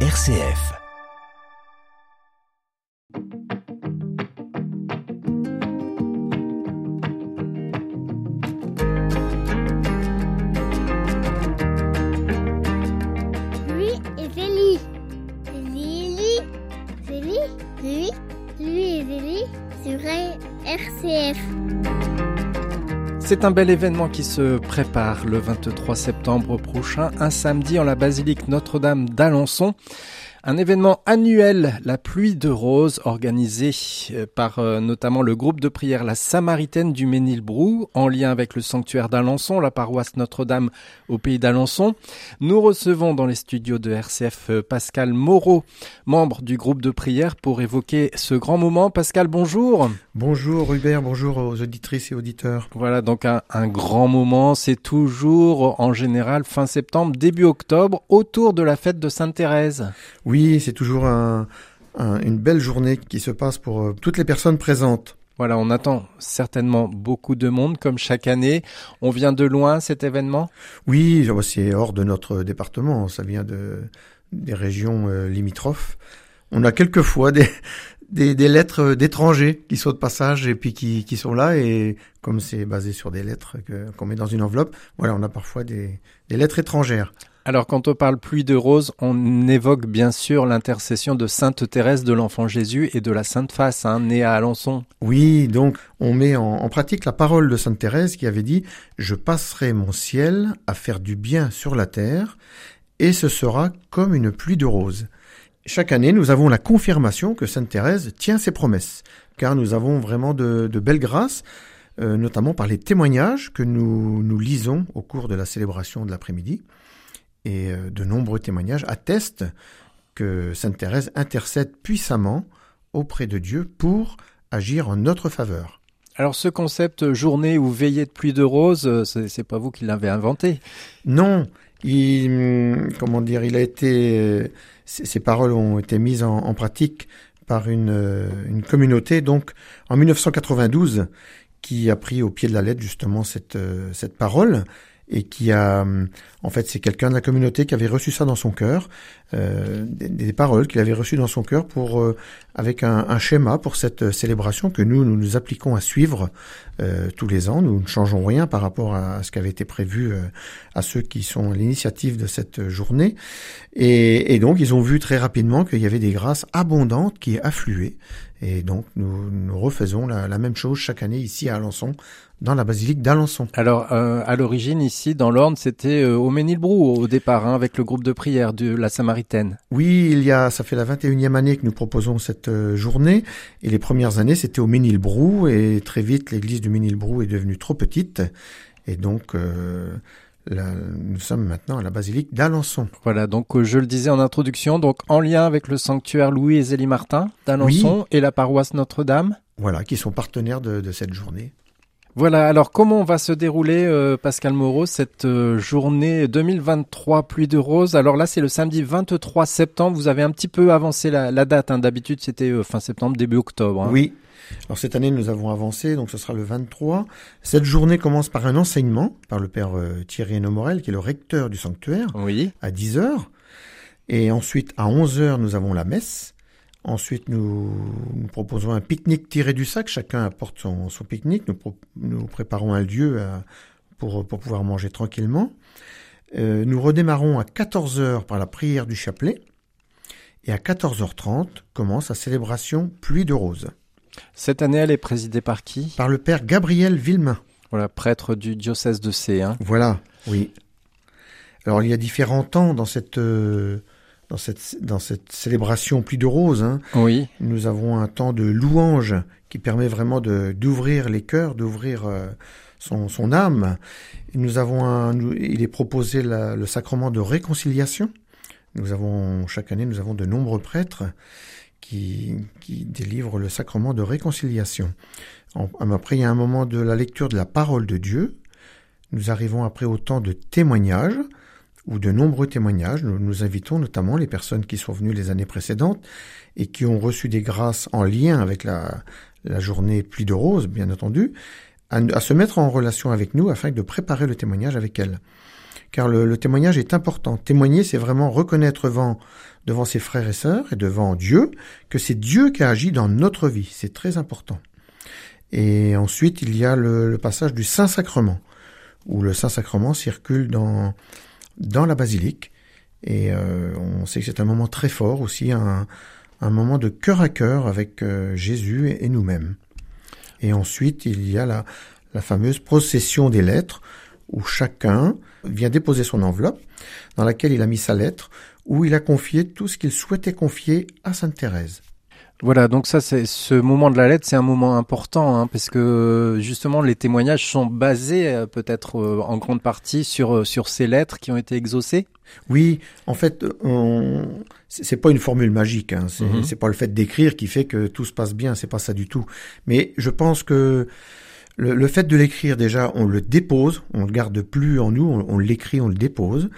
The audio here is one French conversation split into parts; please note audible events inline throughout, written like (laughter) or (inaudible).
RCF. C'est un bel événement qui se prépare le 23 septembre prochain, un samedi en la basilique Notre-Dame d'Alençon. Un événement annuel, la pluie de roses, organisé euh, par euh, notamment le groupe de prière La Samaritaine du Ménilbrou, en lien avec le sanctuaire d'Alençon, la paroisse Notre-Dame au pays d'Alençon. Nous recevons dans les studios de RCF euh, Pascal Moreau, membre du groupe de prière, pour évoquer ce grand moment. Pascal, bonjour. Bonjour Hubert, bonjour aux auditrices et auditeurs. Voilà, donc un, un grand moment, c'est toujours en général fin septembre, début octobre, autour de la fête de Sainte-Thérèse. Oui, c'est toujours un- un- une belle journée qui se passe pour euh, toutes les personnes présentes. Voilà, on attend certainement beaucoup de monde, comme chaque année. On vient de loin, cet événement? Oui, c'est hors de notre département, ça vient de, des régions euh, limitrophes. On a quelquefois des, des, des lettres euh, d'étrangers qui sont de passage et puis qui, qui sont là et comme c'est basé sur des lettres qu'on met dans une enveloppe, voilà, on a parfois des, des lettres étrangères. Alors, quand on parle pluie de roses, on évoque bien sûr l'intercession de Sainte Thérèse de l'Enfant Jésus et de la Sainte Face, hein, née à Alençon. Oui, donc on met en, pratique la parole de Sainte Thérèse qui avait dit ⁇ Je passerai mon ciel à faire du bien sur la terre, et ce sera comme une pluie de roses. Chaque année, nous avons la confirmation que Sainte Thérèse tient ses promesses, car nous avons vraiment de, de belles grâces, euh, notamment par les témoignages que nous, nous lisons au cours de la célébration de l'après-midi. Et euh, de nombreux témoignages attestent que Sainte Thérèse intercède puissamment auprès de Dieu pour agir en notre faveur. Alors, ce concept journée ou veillée de pluie de roses, euh, c'est pas vous qui l'avez inventé. Non, il, hum, comment dire, il a été, euh, ces paroles ont été mises en, en pratique par une, une communauté, donc en 1992, qui a pris au pied de la lettre justement cette, cette parole et qui a, hum, en fait, c'est quelqu'un de la communauté qui avait reçu ça dans son cœur, euh, des, des paroles qu'il avait reçues dans son cœur pour, euh, avec un, un schéma pour cette euh, célébration que nous, nous nous appliquons à suivre euh, tous les ans. Nous ne changeons rien par rapport à ce qui avait été prévu euh, à ceux qui sont l'initiative de cette journée. Et, et donc, ils ont vu très rapidement qu'il y avait des grâces abondantes qui affluaient. Et donc, nous, nous refaisons la, la même chose chaque année ici à Alençon, dans la basilique d'Alençon. Alors, euh, à l'origine, ici, dans l'Orne, c'était euh, au Ménilbrou au départ, hein, avec le groupe de prière de la Samaritaine. Oui, il y a, ça fait la 21e année que nous proposons cette euh, journée. Et les premières années, c'était au Ménilbrou. Et très vite, l'église du Ménilbrou est devenue trop petite. Et donc, nous sommes maintenant à la basilique d'Alençon. Voilà, donc euh, je le disais en introduction, donc en lien avec le sanctuaire Louis et Zélie Martin d'Alençon et la paroisse Notre-Dame. Voilà, qui sont partenaires de, de cette journée. Voilà, alors comment va se dérouler, euh, Pascal Moreau, cette euh, journée 2023 pluie de roses? Alors là, c'est le samedi 23 septembre. Vous avez un petit peu avancé la, la date. hein. D'habitude, c'était fin septembre, début octobre. hein. Oui. Alors cette année, nous avons avancé, donc ce sera le 23. Cette journée commence par un enseignement par le père euh, Thierry Morel, qui est le recteur du sanctuaire, Oui. à 10 heures. Et ensuite, à 11 heures, nous avons la messe. Ensuite, nous, nous proposons un pique-nique tiré du sac. Chacun apporte son, son pique-nique. Nous, préparons un lieu à- pour, pour pouvoir manger tranquillement. Euh, nous redémarrons à 14 heures par la prière du chapelet. Et à 14h30 commence la célébration Pluie de roses Cette année, elle est présidée par qui? Par le père Gabriel Villemain. Voilà, prêtre du diocèse de C. Hein. Voilà, oui. Alors il y a différents temps dans cette euh, dans cette dans cette célébration pluie de roses. hein. Oui. Nous avons un temps de louange qui permet vraiment de d'ouvrir les cœurs, d'ouvrir euh, son, son âme. Et nous avons un, nous- il est proposé la- le sacrement de réconciliation. Nous avons chaque année nous avons de nombreux prêtres qui délivrent le sacrement de réconciliation. Après il y a un moment de la lecture de la parole de Dieu. Nous arrivons après au temps de témoignage ou de nombreux témoignages. Nous, invitons notamment les personnes qui sont venues les années précédentes et qui ont reçu des grâces en lien avec la, la journée pluie de roses, bien entendu, à, à se mettre en relation avec nous afin de préparer le témoignage avec elles. Car le, témoignage est important. Témoigner, c'est vraiment reconnaître devant, devant ses frères et sœurs et devant Dieu que c'est Dieu qui a agi dans notre vie. C'est très important. Et ensuite, il y a le, passage du Saint-Sacrement, où le Saint-Sacrement circule dans, la basilique. Et euh, on sait que c'est un moment très fort aussi, un, moment de cœur à cœur avec euh, Jésus et, nous-mêmes. Et ensuite, il y a la fameuse procession des lettres, où chacun vient déposer son enveloppe, dans laquelle il a mis sa lettre, où il a confié tout ce qu'il souhaitait confier à Sainte Thérèse. Voilà, donc ça, c'est ce moment de la lettre, c'est un moment important, hein, parce que justement, les témoignages sont basés euh, peut-être euh, en grande partie sur euh, sur ces lettres qui ont été exaucées. Oui, en fait, on... c'est pas une formule magique. Hein. C'est Mhm. c'est pas le fait d'écrire qui fait que tout se passe bien. C'est pas ça du tout. Mais je pense que le, le fait de l'écrire déjà, on le dépose, on le garde plus en nous, on, on l'écrit, on le dépose.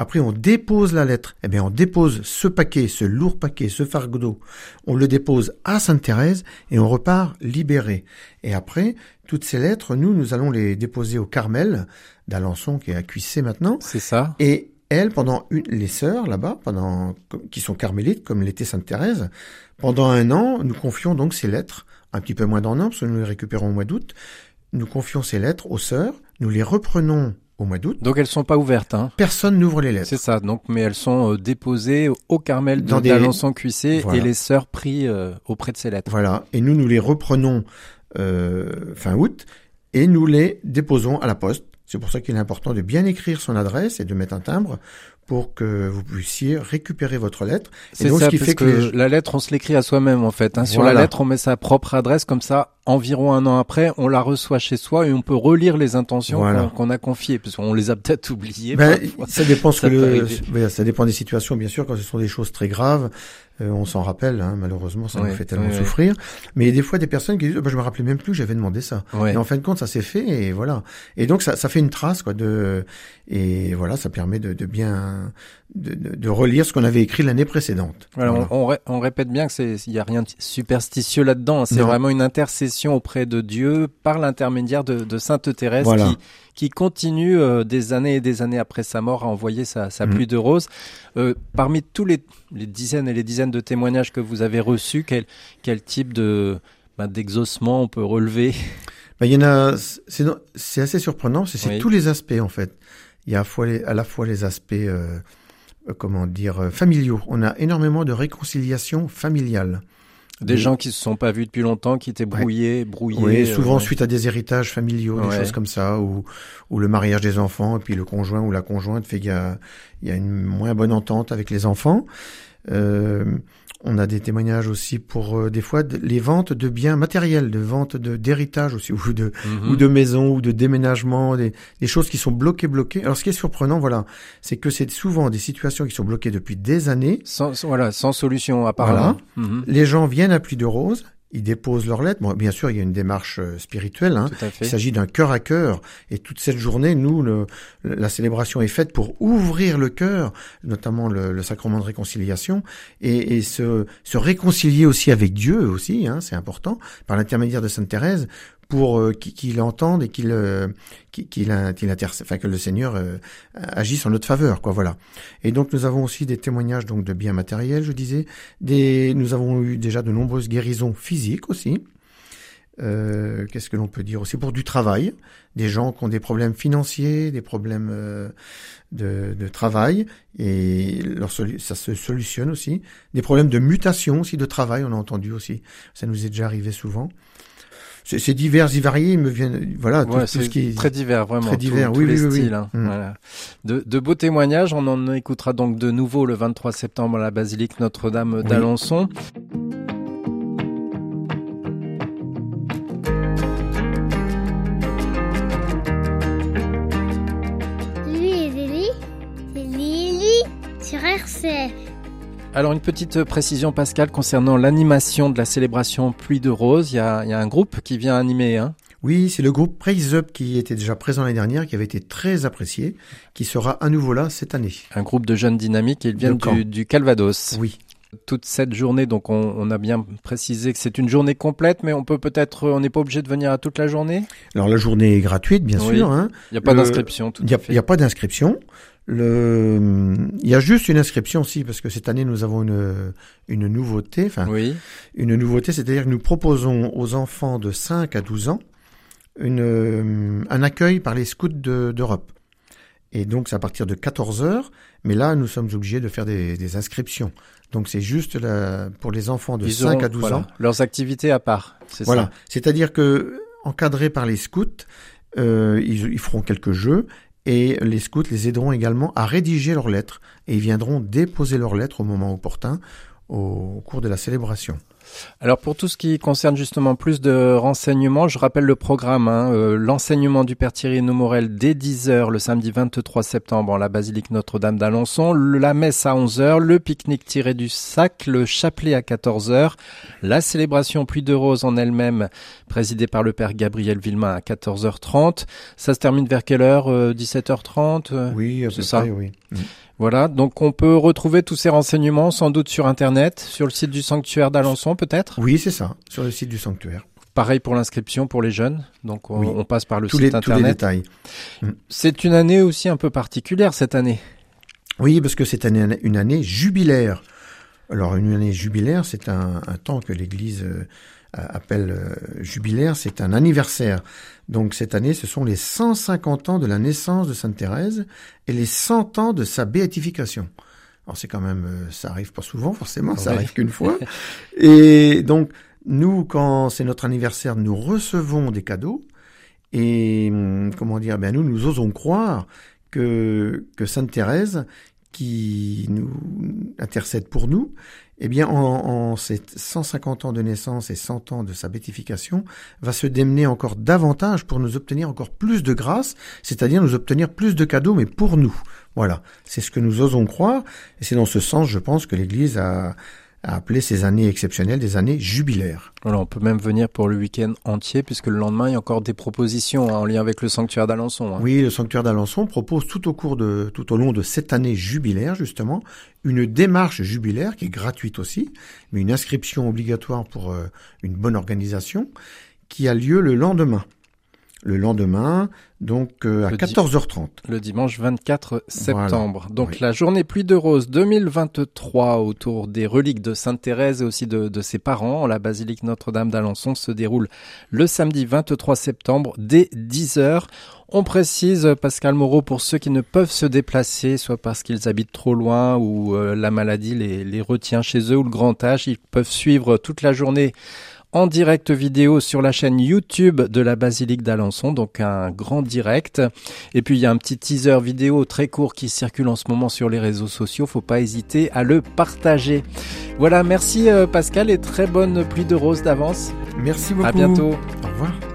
Après, on dépose la lettre. Eh bien, on dépose ce paquet, ce lourd paquet, ce fardeau. On le dépose à Sainte Thérèse et on repart libéré. Et après, toutes ces lettres, nous, nous allons les déposer au Carmel d'Alençon, qui est à Cuissé maintenant. C'est ça. Et elles, pendant une, les sœurs là-bas, pendant qui sont carmélites comme l'était Sainte Thérèse, pendant un an, nous confions donc ces lettres, un petit peu moins d'un an parce que nous les récupérons au mois d'août. Nous confions ces lettres aux sœurs, nous les reprenons au mois d'août. Donc elles sont pas ouvertes, hein. Personne n'ouvre les lettres. C'est ça. Donc, mais elles sont euh, déposées au Carmel Dans de des- d'Alençon Cuissé Voilà. et les sœurs prient euh, auprès de ces lettres. Voilà. Et nous, nous les reprenons euh, fin août et nous les déposons à la poste. C'est pour ça qu'il est important de bien écrire son adresse et de mettre un timbre pour que vous puissiez récupérer votre lettre. Et C'est ça, ce qui parce fait que, que les- la lettre, on se l'écrit à soi-même en fait. hein. Sur la lettre, on met sa propre adresse, comme ça, environ un an après, on la reçoit chez soi et on peut relire les intentions Voilà. qu'on a confiées, parce qu'on les a peut-être oubliées. Ben, ça dépend ce Ça que le, ouais, ça dépend des situations, bien sûr. Quand ce sont des choses très graves, euh, on s'en rappelle. Hein, malheureusement, ça nous fait tellement souffrir. Mais il y a des fois des personnes qui disent, oh, ben, je me rappelais même plus, j'avais demandé ça. Ouais. Et en fin de compte, ça s'est fait et voilà. Et donc ça, ça fait une trace quoi de et voilà, ça permet de, de bien de, de, de relire ce qu'on avait écrit l'année précédente. Voilà, Voilà. On, on ré- on répète bien que c'est, il y a rien de superstitieux là-dedans. hein. C'est vraiment une intercession auprès de Dieu par l'intermédiaire de, de Sainte Thérèse Voilà. qui, qui continue euh, des années et des années après sa mort à envoyer sa, sa Mhm. pluie de roses. Euh, parmi tous les, les dizaines et les dizaines de témoignages que vous avez reçus, quel, quel type de bah, d'exaucement on peut relever? Ben, il y en a, c'est assez surprenant, c'est Oui. tous les aspects en fait. Il y a à, fois les- à la fois les aspects, euh, euh, comment dire, euh, familiaux. On a énormément de réconciliation familiale. Des gens qui se sont pas vus depuis longtemps, qui étaient brouillés, brouillés. Oui, euh, souvent ouais. suite à des héritages familiaux, des Ouais. choses comme ça, ou, ou le mariage des enfants, et puis le conjoint ou la conjointe fait qu'il y a, il y a une moins bonne entente avec les enfants. Euh, on a des témoignages aussi pour euh, des fois de- les ventes de biens matériels, de ventes de d'héritage aussi, (laughs) ou de Mhm. ou de maisons ou de déménagements, des, des choses qui sont bloquées, bloquées. Alors ce qui est surprenant, voilà, c'est que c'est souvent des situations qui sont bloquées depuis des années. sans, voilà, sans solution apparemment. Mhm. Les gens viennent à Pluie de Rose, ils déposent leurs lettres. Bon, bien sûr, il y a une démarche euh, spirituelle. Hein. Tout à fait. Il s'agit d'un cœur à cœur. Et toute cette journée, nous, le- la célébration est faite pour ouvrir le cœur, notamment le, le sacrement de réconciliation, et, et se, se réconcilier aussi avec Dieu aussi, hein, c'est important, par l'intermédiaire de Sainte Thérèse, pour euh, qu'il entende et qu'il euh, qu'il intercède- enfin que le Seigneur euh, agisse en notre faveur, quoi. Voilà. Et donc nous avons aussi des témoignages donc de biens matériels, je disais. Des, nous avons eu déjà de nombreuses guérisons physiques aussi. Euh, Qu'est-ce que l'on peut dire aussi? Pour du travail, des gens qui ont des problèmes financiers, des problèmes euh, de, de travail et leur ça se solutionne aussi. Des problèmes de mutation aussi de travail, on a entendu aussi. Ça nous est déjà arrivé souvent. C'est c'est divers et variés, ils me viennent voilà tout, Ouais, tout c'est ce qui est très divers, vraiment. très divers, tous oui, les oui, oui, oui. styles, hein. Mm. Voilà. De, de beaux témoignages. On en écoutera donc de nouveau le 23 septembre à la basilique Notre-Dame Oui. d'Alençon. Lui et Zélie, c'est Lily sur RCF. Alors une petite précision, Pascal, concernant l'animation de la célébration Pluie de Rose. Il y a, il y a un groupe qui vient animer. Hein? Oui, c'est le groupe Praise Up qui était déjà présent l'année dernière, qui avait été très apprécié, qui sera à nouveau là cette année. Un groupe de jeunes dynamiques. Ils viennent du, du Calvados. Oui. toute cette journée. Donc on, on a bien précisé que c'est une journée complète, mais on peut peut-être, on n'est pas obligé de venir à toute la journée? Alors la journée est gratuite, bien Oui. sûr. Hein. Il n'y a pas d'inscription, Il n'y a pas d'inscription. Le, il y a juste une inscription aussi parce que cette année nous avons une une nouveauté. Enfin, Oui, une nouveauté, c'est-à-dire que nous proposons aux enfants de 5 à 12 ans une, euh, un accueil par les scouts de- d'Europe. Et donc, c'est à partir de 14 heures, mais là, nous sommes obligés de faire des, des inscriptions. Donc, c'est juste la- pour les enfants de Ils 5 auront, à 12 voilà, ans. Leurs activités à part, c'est Voilà. ça? C'est-à-dire que, encadrés par les scouts, euh, ils, ils feront quelques jeux et les scouts les aideront également à rédiger leurs lettres et viendront déposer leurs lettres au moment opportun au cours de la célébration. Alors pour tout ce qui concerne justement plus de renseignements, je rappelle le programme, hein, euh, l'enseignement du Père Thierry Nomorel dès 10h le samedi 23 septembre en la basilique Notre-Dame d'Alençon, le- la messe à 11h, le pique-nique tiré du sac, le chapelet à 14h, la célébration Pluie de Rose en elle-même présidée par le Père Gabriel Villemain à 14h30. Ça se termine vers quelle heure euh, 17h30 euh? Oui, à c'est peu ça. près, oui. Voilà, donc on peut retrouver tous ces renseignements sans doute sur Internet, sur le site du sanctuaire d'Alençon peut-être? Oui, c'est ça, sur le site du sanctuaire. Pareil pour l'inscription pour les jeunes. Donc on, Oui. on passe par le Tous site les, tous les internet. détails. C'est une année aussi un peu particulière cette année. Oui, parce que c'est une, une année jubilaire. Alors, une année jubilaire, c'est un, un temps que l'Église euh, appelle euh, jubilaire, c'est un anniversaire. Donc, cette année, ce sont les 150 ans de la naissance de Sainte Thérèse et les 100 ans de sa béatification. Alors, c'est quand même, euh, ça arrive pas souvent, forcément, ça arrive qu'une fois. (laughs) Et donc, nous, quand c'est notre anniversaire, nous recevons des cadeaux. Et hum, comment dire, ben nous, nous osons croire que, que Sainte Thérèse, qui nous intercède pour nous, eh bien, en, en ces 150 ans de naissance et 100 ans de sa béatification, va se démener encore davantage pour nous obtenir encore plus de grâce, c'est-à-dire nous obtenir plus de cadeaux, mais pour nous. Voilà, c'est ce que nous osons croire, et c'est dans ce sens, je pense, que l'Église a, a appelé ces années exceptionnelles des années jubilaires. Voilà, on peut même venir pour le week-end entier puisque le lendemain il y a encore des propositions hein, en lien avec le sanctuaire d'Alençon. hein. Oui, le sanctuaire d'Alençon propose tout au cours de, tout au long de cette année jubilaire, justement, une démarche jubilaire qui est gratuite aussi, mais une inscription obligatoire pour euh, une bonne organisation, qui a lieu le lendemain. Le lendemain, donc euh, à Le di- 14h30. Le dimanche 24 septembre. Donc Oui. la journée pluie de rose 2023 autour des reliques de Sainte Thérèse et aussi de, de ses parents en la basilique Notre-Dame d'Alençon se déroule le samedi 23 septembre dès 10h. On précise, Pascal Moreau, pour ceux qui ne peuvent se déplacer, soit parce qu'ils habitent trop loin ou euh, la maladie les, les retient chez eux ou le grand âge, ils peuvent suivre toute la journée en direct vidéo sur la chaîne YouTube de la Basilique d'Alençon, donc un grand direct. Et puis il y a un petit teaser vidéo très court qui circule en ce moment sur les réseaux sociaux, faut pas hésiter à le partager. Voilà, merci euh, Pascal et très bonne pluie de rose d'avance. Merci beaucoup. À bientôt. Au revoir.